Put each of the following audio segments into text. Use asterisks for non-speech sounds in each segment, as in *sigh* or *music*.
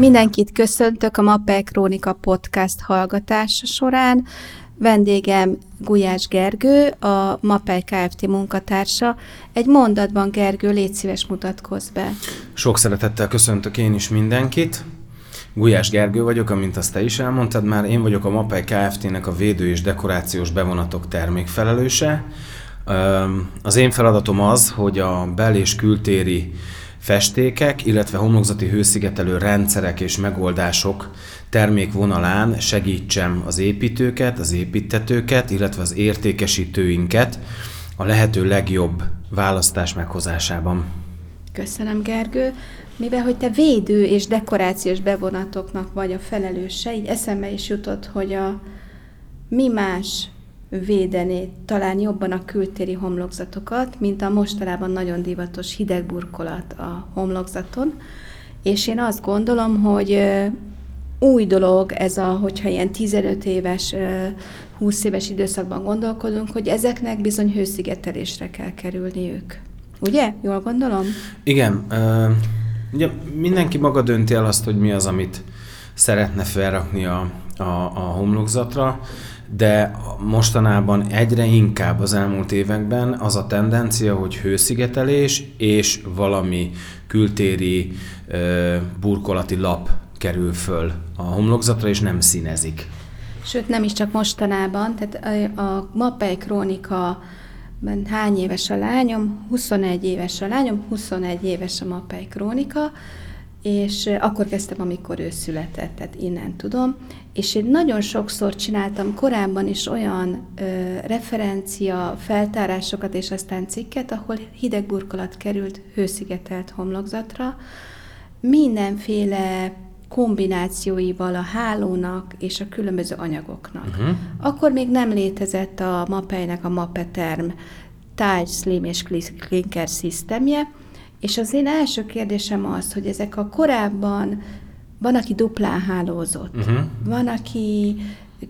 Mindenkit köszöntök a Mappel Krónika podcast hallgatása során. Vendégem Gulyás Gergő, a Mappel Kft. munkatársa. Egy mondatban, Gergő, légy szíves, mutatkozz be. Sok szeretettel köszöntök én is mindenkit. Gulyás Gergő vagyok, amint azt te is elmondtad már, én vagyok a Mapei Kft-nek a védő és dekorációs bevonatok termékfelelőse. Az én feladatom az, hogy a bel- és kültéri festékek, illetve homlokzati hőszigetelő rendszerek és megoldások termékvonalán segítsem az építőket, az építetőket, illetve az értékesítőinket a lehető legjobb választás meghozásában. Köszönöm, Gergő. Mivel, hogy te védő és dekorációs bevonatoknak vagy a felelőse, így eszembe is jutott, hogy a mi más védené talán jobban a kültéri homlokzatokat, mint a mostanában nagyon divatos hideg burkolat a homlokzaton. És én azt gondolom, hogy új dolog ez a, hogyha ilyen 15 éves, 20 éves időszakban gondolkodunk, hogy ezeknek bizony hőszigetelésre kell kerülniük. Ugye? Jól gondolom? Igen. Uh, ugye mindenki maga dönti el azt, hogy mi az, amit szeretne felrakni a, a, a homlokzatra de mostanában egyre inkább az elmúlt években az a tendencia, hogy hőszigetelés és valami kültéri burkolati lap kerül föl a homlokzatra, és nem színezik. Sőt, nem is csak mostanában, tehát a, a Mappely Krónika hány éves a lányom? 21 éves a lányom, 21 éves a Mappely Krónika, és akkor kezdtem, amikor ő született, tehát innen tudom, és én nagyon sokszor csináltam korábban is olyan ö, referencia, feltárásokat és aztán cikket, ahol hideg burkolat került hőszigetelt homlokzatra, mindenféle kombinációival a hálónak és a különböző anyagoknak. Uh-huh. Akkor még nem létezett a Mapeinek a Mapeterm Tile Slim és Clinker szisztemje, és az én első kérdésem az, hogy ezek a korábban van, aki duplán hálózott, uh-huh. van, aki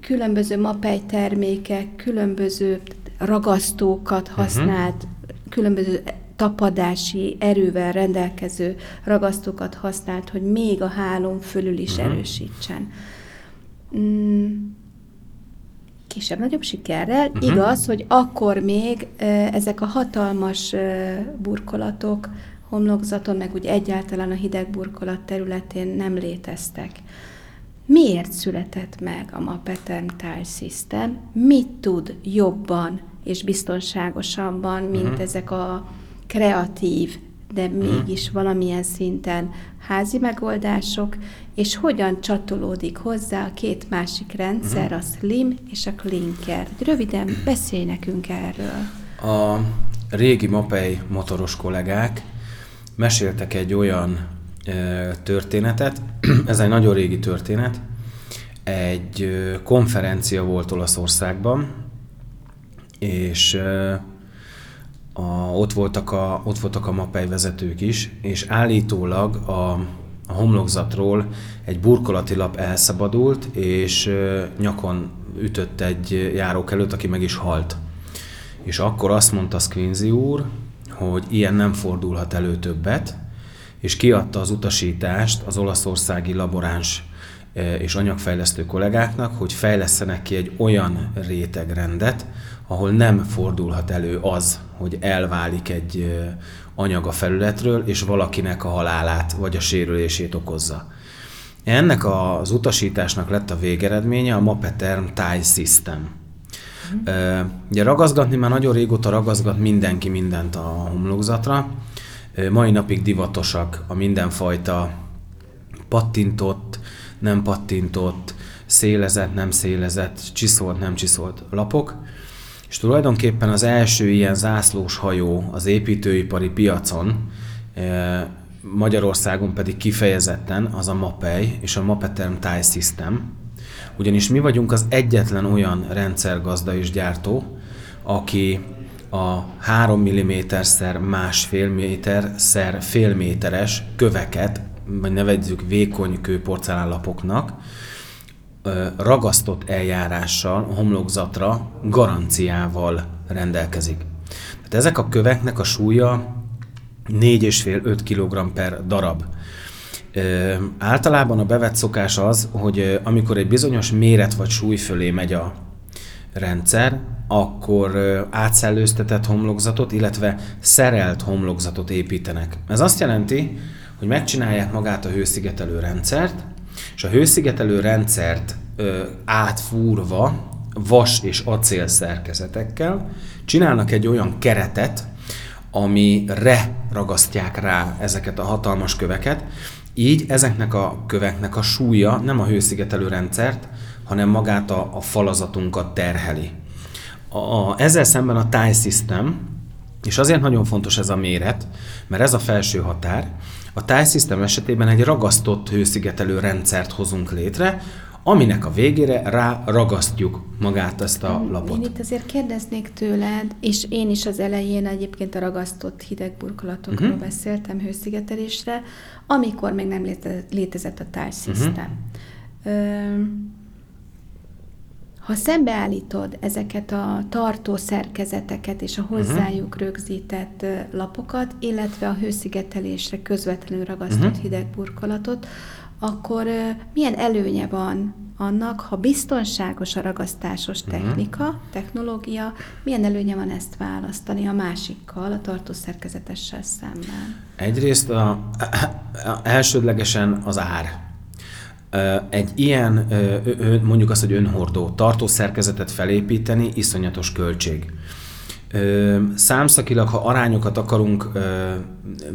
különböző mapej termékek, különböző ragasztókat mhm. használt, uh-huh. különböző tapadási erővel rendelkező ragasztókat használt, hogy még a hálón fölül is uh-huh. erősítsen. Mm, kisebb-nagyobb sikerrel. Uh-huh. Igaz, hogy akkor még ezek a hatalmas burkolatok homlokzaton, meg úgy egyáltalán a hideg burkolat területén nem léteztek. Miért született meg a Mapetem Tile System? Mit tud jobban és biztonságosabban, mint uh-huh. ezek a kreatív, de uh-huh. mégis valamilyen szinten házi megoldások, és hogyan csatolódik hozzá a két másik rendszer, uh-huh. a Slim és a Clinker. Röviden beszélj nekünk erről. A régi Mapei motoros kollégák meséltek egy olyan történetet, *clears throat* ez egy nagyon régi történet, egy konferencia volt Olaszországban, és a, ott, voltak a, ott voltak a mapei vezetők is, és állítólag a, a homlokzatról egy burkolati lap elszabadult, és nyakon ütött egy járók előtt, aki meg is halt. És akkor azt mondta Squinzi úr, hogy ilyen nem fordulhat elő többet, és kiadta az utasítást az olaszországi laboráns e, és anyagfejlesztő kollégáknak, hogy fejlesztenek ki egy olyan rétegrendet, ahol nem fordulhat elő az, hogy elválik egy e, anyag a felületről, és valakinek a halálát vagy a sérülését okozza. Ennek az utasításnak lett a végeredménye a Mapeterm Tie System. Uh, ugye ragaszgatni már nagyon régóta ragaszgat mindenki mindent a homlokzatra. Mai napig divatosak a mindenfajta pattintott, nem pattintott, szélezett, nem szélezett, csiszolt, nem csiszolt lapok. És tulajdonképpen az első ilyen zászlós hajó az építőipari piacon, Magyarországon pedig kifejezetten az a MAPEI és a Mapeterm Tie System, ugyanis mi vagyunk az egyetlen olyan rendszergazda és gyártó, aki a 3 mm szer másfél méter szer fél méteres köveket, vagy nevezzük vékony kőporcelánlapoknak, ragasztott eljárással, homlokzatra, garanciával rendelkezik. Tehát ezek a köveknek a súlya 4,5-5 kg per darab Ö, általában a bevett szokás az, hogy ö, amikor egy bizonyos méret vagy súly fölé megy a rendszer, akkor ö, átszellőztetett homlokzatot, illetve szerelt homlokzatot építenek. Ez azt jelenti, hogy megcsinálják magát a hőszigetelő rendszert, és a hőszigetelő rendszert ö, átfúrva vas és acél szerkezetekkel csinálnak egy olyan keretet, amire ragasztják rá ezeket a hatalmas köveket, így ezeknek a köveknek a súlya nem a hőszigetelő rendszert, hanem magát a, a falazatunkat terheli. A, a, ezzel szemben a tie system, és azért nagyon fontos ez a méret, mert ez a felső határ, a tie system esetében egy ragasztott hőszigetelő rendszert hozunk létre, aminek a végére rá ragasztjuk magát ezt a lapot. Én itt azért kérdeznék tőled, és én is az elején egyébként a ragasztott hideg burkolatokról uh-huh. beszéltem hőszigetelésre, amikor még nem létezett a system. Uh-huh. Ha szembeállítod ezeket a tartó szerkezeteket és a hozzájuk uh-huh. rögzített lapokat, illetve a hőszigetelésre közvetlenül ragasztott uh-huh. hideg burkolatot, akkor milyen előnye van annak, ha biztonságos a ragasztásos mhm. technika, uh-huh. technológia, milyen előnye van ezt választani a másikkal, a tartószerkezetessel szemben? Egyrészt a, a, a, elsődlegesen az ár. Egy ilyen, mondjuk azt, hogy önhordó tartószerkezetet felépíteni iszonyatos költség. Számszakilag, ha arányokat akarunk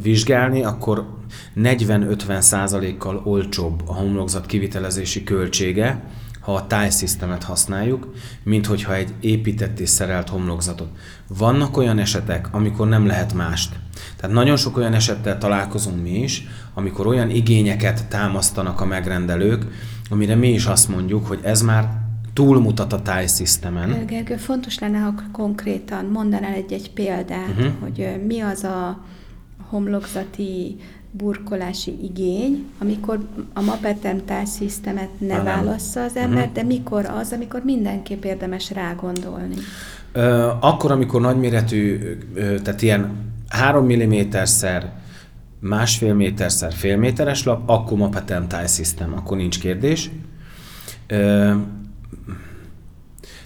vizsgálni, akkor 40-50 százalékkal olcsóbb a homlokzat kivitelezési költsége, ha a tie systemet használjuk, mint hogyha egy épített és szerelt homlokzatot. Vannak olyan esetek, amikor nem lehet mást. Tehát nagyon sok olyan esettel találkozunk mi is, amikor olyan igényeket támasztanak a megrendelők, amire mi is azt mondjuk, hogy ez már túlmutat a tie systemen. Gergő, fontos lenne, ha konkrétan mondanál egy-egy példát, uh-huh. hogy mi az a homlokzati burkolási igény, amikor a Mapetem tie systemet ne válassza az ember, uh-huh. de mikor az, amikor mindenképp érdemes rágondolni? Akkor, amikor nagyméretű, tehát ilyen 3 mm-szer másfél méterszer fél méteres lap, akkor Mapetem tie system, akkor nincs kérdés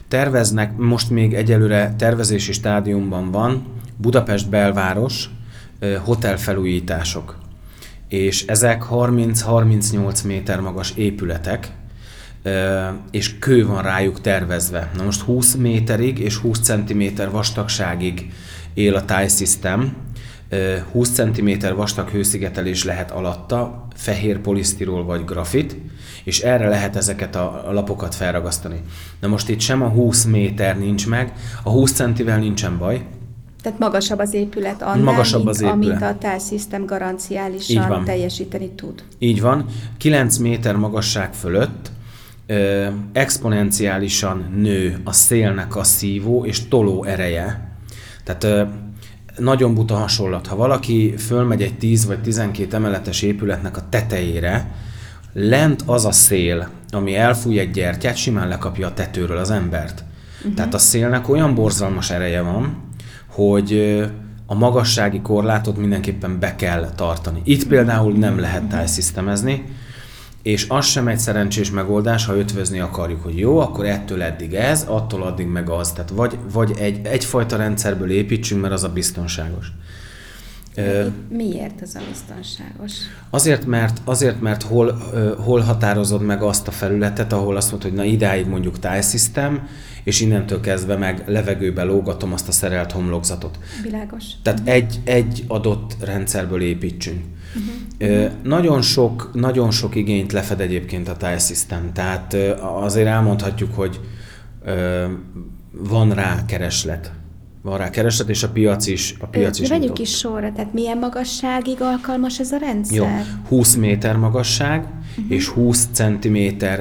Terveznek, most még egyelőre tervezési stádiumban van Budapest belváros hotelfelújítások. És ezek 30-38 méter magas épületek, és kő van rájuk tervezve. Na most 20 méterig és 20 cm vastagságig él a tie system, 20 cm vastag hőszigetelés lehet alatta, fehér polisztirol vagy grafit, és erre lehet ezeket a lapokat felragasztani. Na most itt sem a 20 méter nincs meg, a 20 centivel nincsen baj, tehát magasabb az épület annál, magasabb mint az épület. amit a TAL System garanciálisan teljesíteni tud. Így van. 9 méter magasság fölött ö, exponenciálisan nő a szélnek a szívó és toló ereje. Tehát ö, nagyon buta hasonlat. Ha valaki fölmegy egy 10 vagy 12 emeletes épületnek a tetejére, lent az a szél, ami elfúj egy gyertyát, simán lekapja a tetőről az embert. Uh-huh. Tehát a szélnek olyan borzalmas ereje van, hogy a magassági korlátot mindenképpen be kell tartani. Itt például nem lehet tájszisztemezni, és az sem egy szerencsés megoldás, ha ötvözni akarjuk, hogy jó, akkor ettől eddig ez, attól addig meg az. Tehát vagy, vagy egy, egyfajta rendszerből építsünk, mert az a biztonságos. Miért ez a biztonságos? Azért, mert, azért, mert hol, hol határozod meg azt a felületet, ahol azt mondod, hogy na idáig mondjuk tájszisztem, és innentől kezdve meg levegőbe lógatom azt a szerelt homlokzatot. Világos. Tehát uh-huh. egy, egy adott rendszerből építsünk. Uh-huh. Nagyon sok, nagyon sok igényt lefed egyébként a System, tehát azért elmondhatjuk, hogy van rá kereslet. Van rá kereslet, és a piac is, a piac Ö, is Vegyük is sorra, tehát milyen magasságig alkalmas ez a rendszer? Jó, 20 méter magasság uh-huh. és 20 cm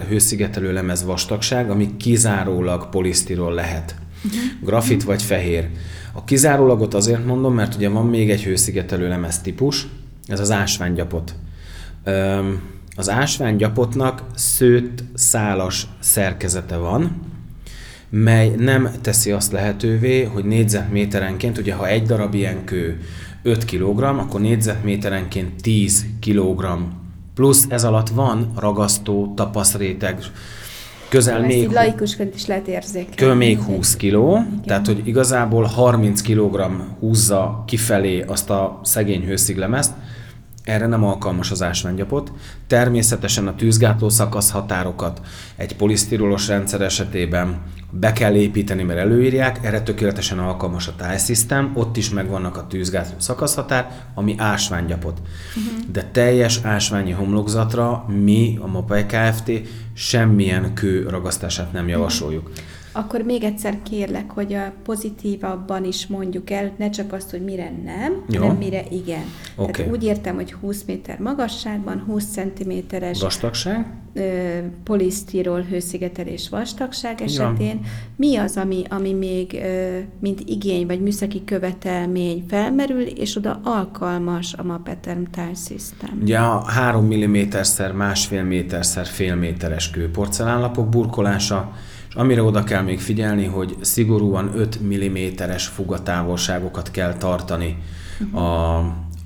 hőszigetelő lemez vastagság, ami kizárólag polisztirol lehet. Uh-huh. Grafit uh-huh. vagy fehér. A kizárólagot azért mondom, mert ugye van még egy hőszigetelő lemez típus, ez az ásványgyapot. Az ásványgyapotnak szőtt szálas szerkezete van, mely nem teszi azt lehetővé, hogy négyzetméterenként, ugye ha egy darab ilyen kő 5 kg, akkor négyzetméterenként 10 kg Plusz ez alatt van ragasztó, tapaszréteg, közel Ezt még, így laikusként is lehet érzékelni. kö még 20 kiló, tehát hogy igazából 30 kg húzza kifelé azt a szegény hősziglemezt, erre nem alkalmas az ásványgyapot. Természetesen a tűzgátló szakaszhatárokat egy polisztirolos rendszer esetében be kell építeni, mert előírják, erre tökéletesen alkalmas a tájszisztem, ott is megvannak a tűzgátló szakaszhatár, ami ásványgyapot. Uh-huh. De teljes ásványi homlokzatra mi, a MAPEI Kft. semmilyen kő ragasztását nem javasoljuk. Akkor még egyszer kérlek, hogy a pozitívabban is mondjuk el, ne csak azt, hogy mire nem, Jó. hanem mire igen. Oké. Tehát úgy értem, hogy 20 méter magasságban, 20 cm-es Vastagság? polisztirol hőszigetelés vastagság esetén mi az, ami, ami még ö, mint igény vagy műszaki követelmény felmerül, és oda alkalmas a Mapeterm Tile System? Ugye a 3 mm-szer, másfél méterszer fél méteres kőporcelánlapok burkolása, amire oda kell még figyelni, hogy szigorúan 5 mm-es fugatávolságokat kell tartani a,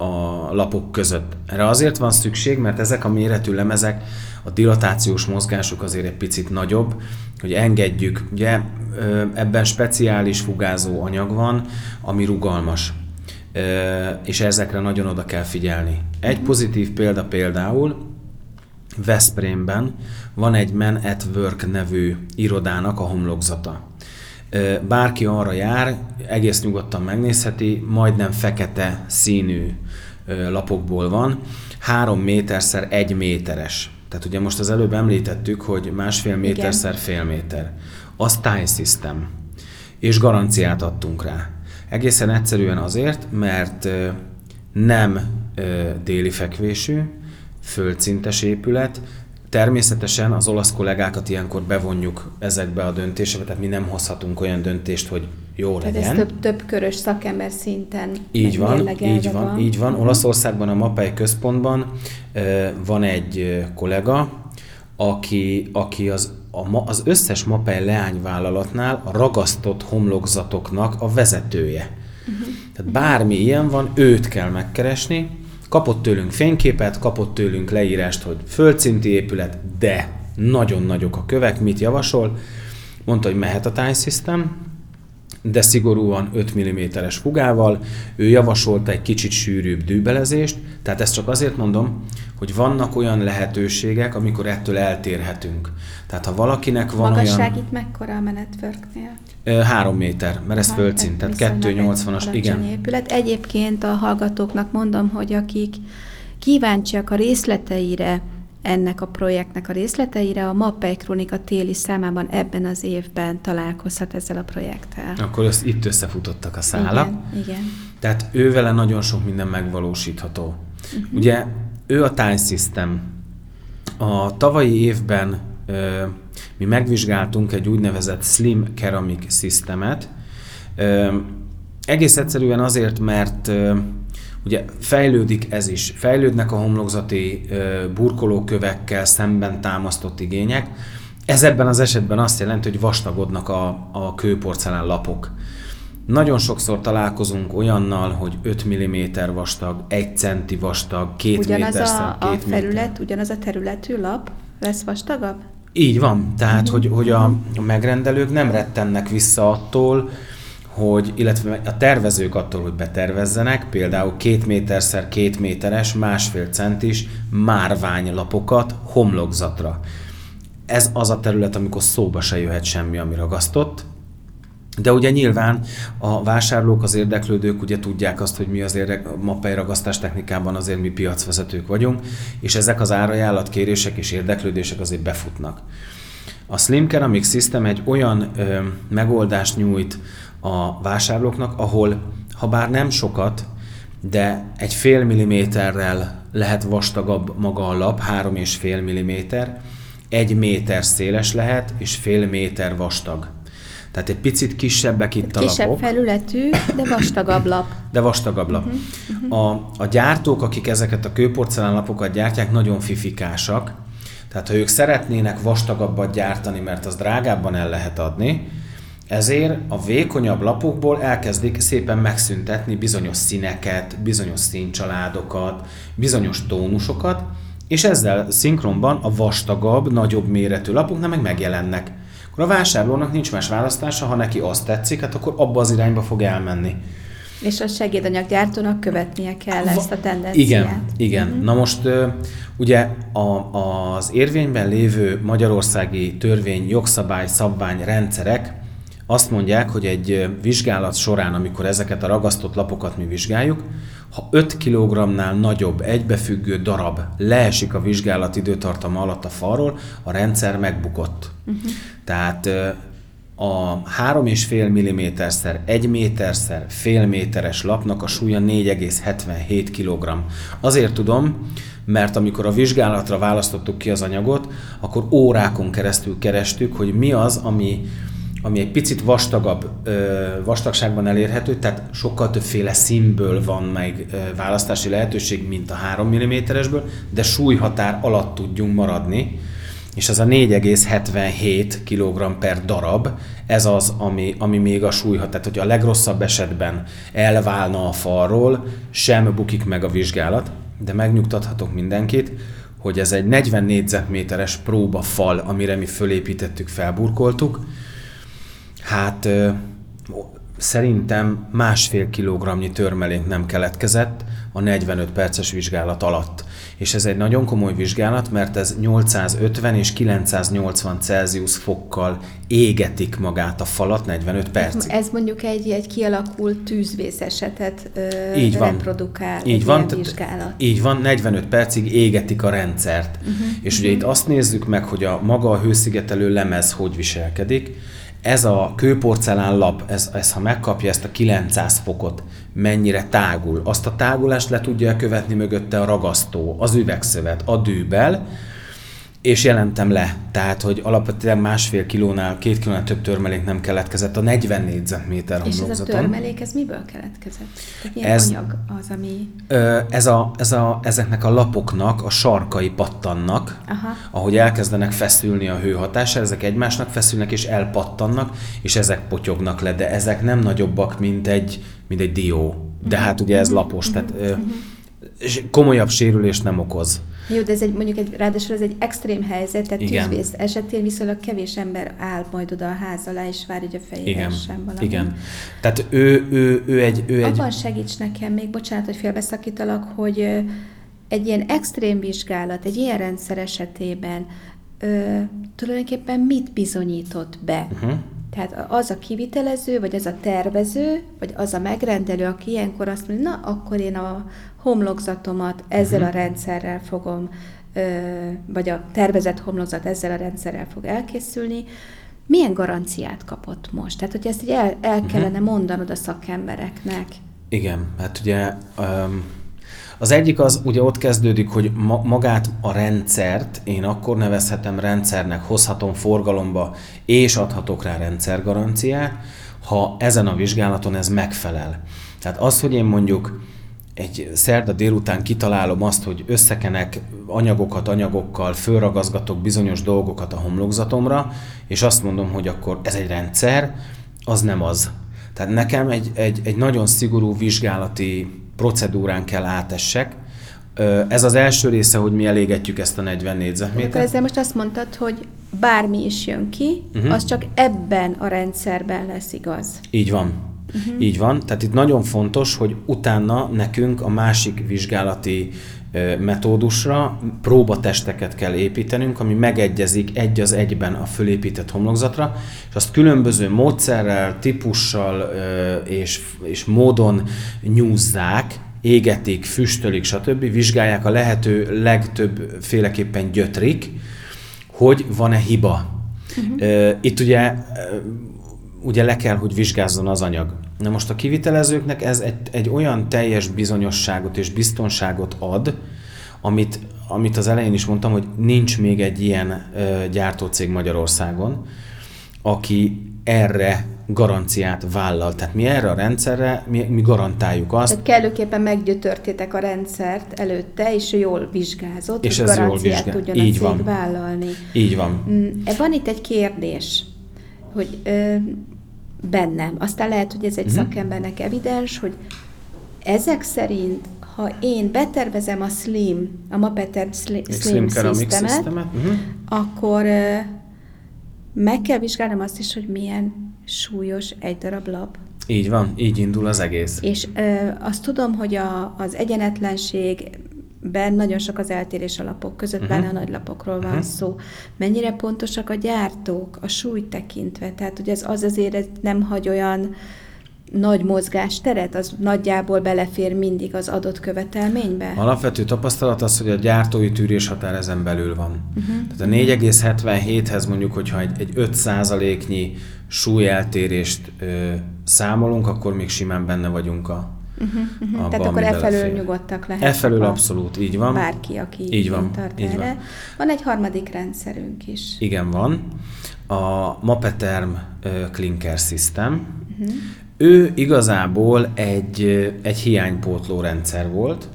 a lapok között. Erre azért van szükség, mert ezek a méretű lemezek, a dilatációs mozgásuk azért egy picit nagyobb, hogy engedjük. Ugye ebben speciális fugázó anyag van, ami rugalmas. És ezekre nagyon oda kell figyelni. Egy pozitív példa például, Veszprémben van egy Men at Work nevű irodának a homlokzata. Bárki arra jár, egész nyugodtan megnézheti, majdnem fekete színű lapokból van, három méterszer egy méteres. Tehát ugye most az előbb említettük, hogy másfél méterszer fél méter. Az Time System. És garanciát adtunk rá. Egészen egyszerűen azért, mert nem déli fekvésű, földszintes épület. Természetesen az olasz kollégákat ilyenkor bevonjuk ezekbe a döntésekbe, tehát mi nem hozhatunk olyan döntést, hogy jó Tehát legyen. ez több, több körös szakember szinten Így van, így van, így van. Olaszországban a MAPEI központban van egy kollega, aki, aki az, a, az összes MAPEI leányvállalatnál a ragasztott homlokzatoknak a vezetője. Uh-huh. Tehát bármi ilyen van, őt kell megkeresni, kapott tőlünk fényképet, kapott tőlünk leírást, hogy földszinti épület, de nagyon nagyok a kövek, mit javasol. Mondta, hogy mehet a Time System, de szigorúan 5 mm-es fugával. Ő javasolta egy kicsit sűrűbb dűbelezést, tehát ezt csak azért mondom, hogy vannak olyan lehetőségek, amikor ettől eltérhetünk. Tehát ha valakinek van Magasság olyan... itt mekkora a menetworknél? Három méter, mert ez földszint, tehát viszonylag egy 280-as, alacsony igen. Épület. Egyébként a hallgatóknak mondom, hogy akik kíváncsiak a részleteire, ennek a projektnek a részleteire, a Mappei Kronika téli számában ebben az évben találkozhat ezzel a projekttel. Akkor össz, itt összefutottak a szálak. Igen, igen. Tehát ővele nagyon sok minden megvalósítható. Uh-huh. Ugye ő a Time System. A tavalyi évben ö, mi megvizsgáltunk egy úgynevezett Slim Ceramic Systemet. Ö, egész egyszerűen azért, mert ö, ugye fejlődik ez is. Fejlődnek a homlokzati ö, burkolókövekkel szemben támasztott igények. Ez ebben az esetben azt jelenti, hogy vastagodnak a, a kőporcelán lapok. Nagyon sokszor találkozunk olyannal, hogy 5 mm vastag, 1 centi vastag, 2 Ugyanaz méter a, a 2 felület, ugyanaz a területű lap lesz vastagabb? Így van, tehát hogy, hogy a, a megrendelők nem rettennek vissza attól, hogy, illetve a tervezők attól, hogy betervezzenek, például két méterszer két méteres, másfél centis márványlapokat homlokzatra. Ez az a terület, amikor szóba se jöhet semmi, ami ragasztott, de ugye nyilván a vásárlók, az érdeklődők ugye tudják azt, hogy mi az érdek, a mappai ragasztás technikában azért mi piacvezetők vagyunk, és ezek az árajánlatkérések és érdeklődések azért befutnak. A Slim Ceramic System egy olyan ö, megoldást nyújt a vásárlóknak, ahol ha bár nem sokat, de egy fél milliméterrel lehet vastagabb maga a lap, három és fél milliméter, egy méter széles lehet, és fél méter vastag. Tehát egy picit kisebbek itt a Kisebb felületű, de vastagabb *coughs* lap. de vastagabb lap. Uh-huh, A, a gyártók, akik ezeket a kőporcelán lapokat gyártják, nagyon fifikásak. Tehát ha ők szeretnének vastagabbat gyártani, mert az drágábban el lehet adni, ezért a vékonyabb lapokból elkezdik szépen megszüntetni bizonyos színeket, bizonyos színcsaládokat, bizonyos tónusokat, és ezzel szinkronban a vastagabb, nagyobb méretű lapok nem meg megjelennek. Akkor a vásárlónak nincs más választása, ha neki azt tetszik, hát akkor abba az irányba fog elmenni. És a segédanyaggyártónak követnie kell ezt a tendenciát. Igen, igen. Uh-huh. Na most ugye a, az érvényben lévő magyarországi törvény, jogszabály, szabvány rendszerek azt mondják, hogy egy vizsgálat során, amikor ezeket a ragasztott lapokat mi vizsgáljuk, ha 5 kg-nál nagyobb egybefüggő darab leesik a vizsgálat időtartama alatt a falról, a rendszer megbukott. Uh-huh. Tehát a 3,5 mm-szer 1 méterszer fél méteres lapnak a súlya 4,77 kg. Azért tudom, mert amikor a vizsgálatra választottuk ki az anyagot, akkor órákon keresztül kerestük, hogy mi az, ami ami egy picit vastagabb vastagságban elérhető, tehát sokkal többféle színből van meg választási lehetőség, mint a 3 mm-esből, de súlyhatár alatt tudjunk maradni, és ez a 4,77 kg per darab, ez az, ami, ami még a súlyhatár, tehát hogy a legrosszabb esetben elválna a falról, sem bukik meg a vizsgálat, de megnyugtathatok mindenkit, hogy ez egy 40 négyzetméteres próbafal, amire mi fölépítettük, felburkoltuk, Hát szerintem másfél kilogramnyi törmelék nem keletkezett a 45 perces vizsgálat alatt. És ez egy nagyon komoly vizsgálat, mert ez 850 és 980 Celsius fokkal égetik magát a falat 45 percig. Ez mondjuk egy, egy kialakult tűzvész esetet ö, így van. reprodukál így van, vizsgálat. Így van, 45 percig égetik a rendszert. Uh-huh. És uh-huh. ugye itt azt nézzük meg, hogy a maga a hőszigetelő lemez hogy viselkedik, ez a kőporcelán lap, ez, ez ha megkapja ezt a 900 fokot, mennyire tágul, azt a tágulást le tudja követni mögötte a ragasztó, az üvegszövet, a dűbel, és jelentem le. Tehát, hogy alapvetően másfél kilónál, két kilónál több törmelék nem keletkezett a 40 négyzetméter homlokzaton. És ez a törmelék, ez miből keletkezett? Milyen ez, anyag az, ami... Ez a, ez a, ezeknek a lapoknak a sarkai pattannak, Aha. ahogy elkezdenek feszülni a hőhatása, ezek egymásnak feszülnek és elpattannak, és ezek potyognak le, de ezek nem nagyobbak, mint egy, mint egy dió. De hát ugye ez lapos, tehát uh-huh. komolyabb sérülést nem okoz. Jó, de ez egy, mondjuk egy, ráadásul ez egy extrém helyzet, tehát Igen. tűzvész esetén viszonylag kevés ember áll majd oda a ház alá, és várja, hogy a fejére Igen. sem valami. Igen. Tehát ő, ő, ő egy... Ő Abban egy... segíts nekem még, bocsánat, hogy félbeszakítalak, hogy egy ilyen extrém vizsgálat, egy ilyen rendszer esetében ö, tulajdonképpen mit bizonyított be? Uh-huh. Tehát az a kivitelező, vagy az a tervező, vagy az a megrendelő, aki ilyenkor azt mondja, na, akkor én a homlokzatomat ezzel uh-huh. a rendszerrel fogom, vagy a tervezett homlokzat ezzel a rendszerrel fog elkészülni, milyen garanciát kapott most? Tehát, hogy ezt így el, el uh-huh. kellene mondanod a szakembereknek. Igen, hát ugye um, az egyik az ugye ott kezdődik, hogy ma, magát a rendszert én akkor nevezhetem rendszernek, hozhatom forgalomba, és adhatok rá rendszergaranciát, ha ezen a vizsgálaton ez megfelel. Tehát az, hogy én mondjuk egy szerda délután kitalálom azt, hogy összekenek anyagokat anyagokkal, fölragazgatok bizonyos dolgokat a homlokzatomra, és azt mondom, hogy akkor ez egy rendszer, az nem az. Tehát nekem egy, egy, egy nagyon szigorú vizsgálati procedúrán kell átessek. Ez az első része, hogy mi elégetjük ezt a 40 négyzetmétert. Ezzel most azt mondtad, hogy bármi is jön ki, uh-huh. az csak ebben a rendszerben lesz igaz. Így van. Uh-huh. Így van. Tehát itt nagyon fontos, hogy utána nekünk a másik vizsgálati metódusra próbatesteket kell építenünk, ami megegyezik egy az egyben a fölépített homlokzatra, és azt különböző módszerrel, típussal és, és módon nyúzzák, égetik, füstölik, stb. vizsgálják a lehető legtöbb féleképpen gyötrik, hogy van-e hiba. Uh-huh. Itt ugye ugye le kell, hogy vizsgázzon az anyag. Na most a kivitelezőknek ez egy, egy olyan teljes bizonyosságot és biztonságot ad, amit, amit az elején is mondtam, hogy nincs még egy ilyen ö, gyártócég Magyarországon, aki erre garanciát vállal. Tehát mi erre a rendszerre, mi, mi garantáljuk azt. Tehát kellőképpen meggyötörtétek a rendszert előtte, és jól vizsgázott, és ez garanciát jól vizsgál. tudjon Így a van. vállalni. Így van. Mm, van itt egy kérdés, hogy ö, bennem. Aztán lehet, hogy ez egy uh-huh. szakembernek evidens, hogy ezek szerint, ha én betervezem a Slim, a Mapeter Slim, Slim, Systemet, mhm. akkor meg kell vizsgálnom azt is, hogy milyen súlyos egy darab lap. Így van, így indul az egész. És ö, azt tudom, hogy a, az egyenetlenségben nagyon sok az eltérés a lapok között, uh-huh. a nagy lapokról van uh-huh. szó. Mennyire pontosak a gyártók a súlyt tekintve? Tehát, hogy ez az azért nem hagy olyan nagy mozgásteret, az nagyjából belefér mindig az adott követelménybe? Alapvető tapasztalat az, hogy a gyártói tűrés határ ezen belül van. Uh-huh. Tehát a 4,77-hez mondjuk, hogyha egy, egy 5%-nyi súlyeltérést ö, számolunk, akkor még simán benne vagyunk a, Uh-huh, uh-huh. abba, Tehát akkor e felől nyugodtak lehetnek. E felől abszolút, így van. Bárki, aki Így van, tart így van. erre. Van egy harmadik rendszerünk is. Igen, van. A Mapeterm ö, Clinker System. Mhm. Ő igazából egy, egy hiánypótló rendszer volt.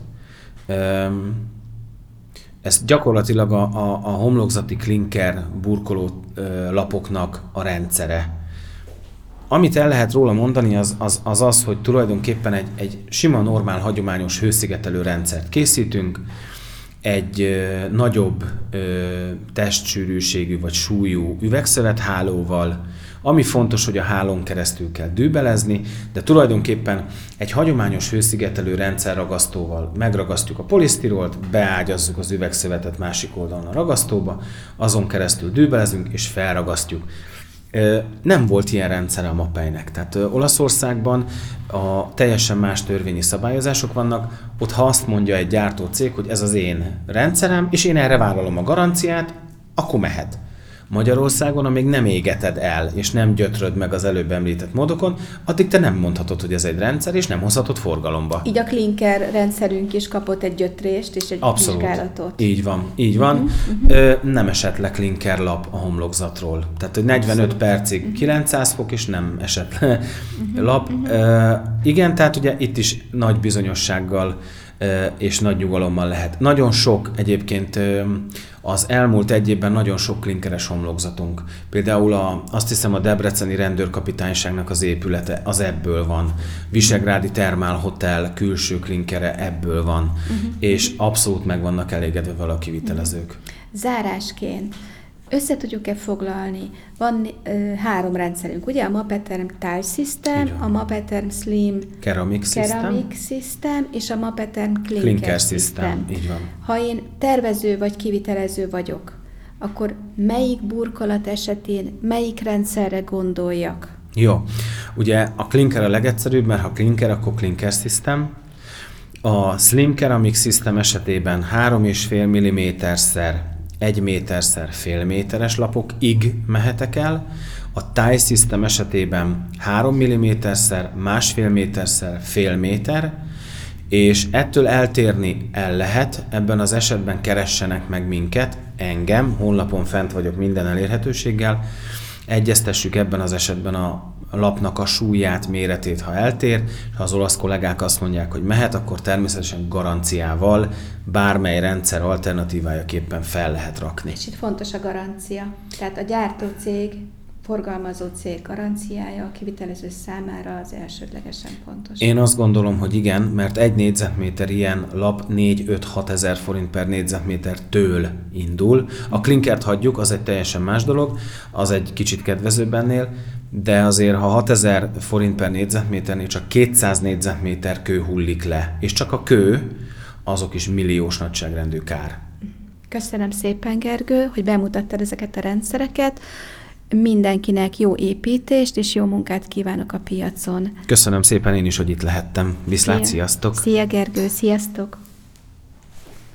Ez gyakorlatilag a, a, a homlokzati klinker burkoló lapoknak a rendszere. Amit el lehet róla mondani, az az, az, az hogy tulajdonképpen egy, egy sima, normál, hagyományos hőszigetelő rendszert készítünk, egy ö, nagyobb ö, testsűrűségű vagy súlyú üvegszövethálóval, ami fontos, hogy a hálón keresztül kell dűbelezni, de tulajdonképpen egy hagyományos hőszigetelő rendszer ragasztóval megragasztjuk a polisztirolt, beágyazzuk az üvegszövetet másik oldalon a ragasztóba, azon keresztül dűbelezünk és felragasztjuk. Nem volt ilyen rendszer a mapeinek. Tehát Olaszországban a teljesen más törvényi szabályozások vannak, ott ha azt mondja egy gyártó cég, hogy ez az én rendszerem, és én erre vállalom a garanciát, akkor mehet. Magyarországon, amíg nem égeted el, és nem gyötröd meg az előbb említett módokon, addig te nem mondhatod, hogy ez egy rendszer, és nem hozhatod forgalomba. Így a klinker rendszerünk is kapott egy gyötrést és egy Abszolút. vizsgálatot. Így van, így van. Uh-huh, uh-huh. Nem esett le klinker lap a homlokzatról. Tehát, hogy 45 Abszolút. percig 900 fok, és nem esett le uh-huh, lap. Uh-huh. Uh, igen, tehát ugye itt is nagy bizonyossággal és nagy nyugalommal lehet. Nagyon sok egyébként az elmúlt egy évben nagyon sok klinkeres homlokzatunk. Például a, azt hiszem a Debreceni rendőrkapitányságnak az épülete az ebből van. Visegrádi Termál Hotel külső klinkere ebből van. Uh-huh. És abszolút meg vannak elégedve vele a kivitelezők. Zárásként össze tudjuk-e foglalni? Van ö, három rendszerünk, ugye? A Mapeterm Tile System, a Mapeterm Slim Ceramic System. Ceramic System és a Mapeterm Clinker, Clinker System. System, így van. Ha én tervező vagy kivitelező vagyok, akkor melyik burkolat esetén melyik rendszerre gondoljak? Jó. Ugye a klinker a legegyszerűbb, mert ha klinker, akkor klinker system. A Slim Ceramic System esetében 3,5 mm-szer 1 méterszer fél méteres lapokig mehetek el. A Tie System esetében 3 mm-szer másfél méterszer fél méter, és ettől eltérni el lehet, ebben az esetben keressenek meg minket, engem, honlapon fent vagyok minden elérhetőséggel, egyeztessük ebben az esetben a lapnak a súlyát, méretét, ha eltér, és ha az olasz kollégák azt mondják, hogy mehet, akkor természetesen garanciával bármely rendszer alternatívájaképpen fel lehet rakni. És itt fontos a garancia. Tehát a gyártó cég, forgalmazó cég garanciája a kivitelező számára az elsődlegesen fontos. Én azt gondolom, hogy igen, mert egy négyzetméter ilyen lap 4-5-6 ezer forint per négyzetméter től indul. A klinkert hagyjuk, az egy teljesen más dolog, az egy kicsit kedvezőbb ennél, de azért, ha 6000 forint per négyzetméternél csak 200 négyzetméter kő hullik le, és csak a kő, azok is milliós nagyságrendű kár. Köszönöm szépen, Gergő, hogy bemutattad ezeket a rendszereket. Mindenkinek jó építést és jó munkát kívánok a piacon. Köszönöm szépen én is, hogy itt lehettem. Viszlát, Szia. sziasztok! Szia, Gergő, sziasztok!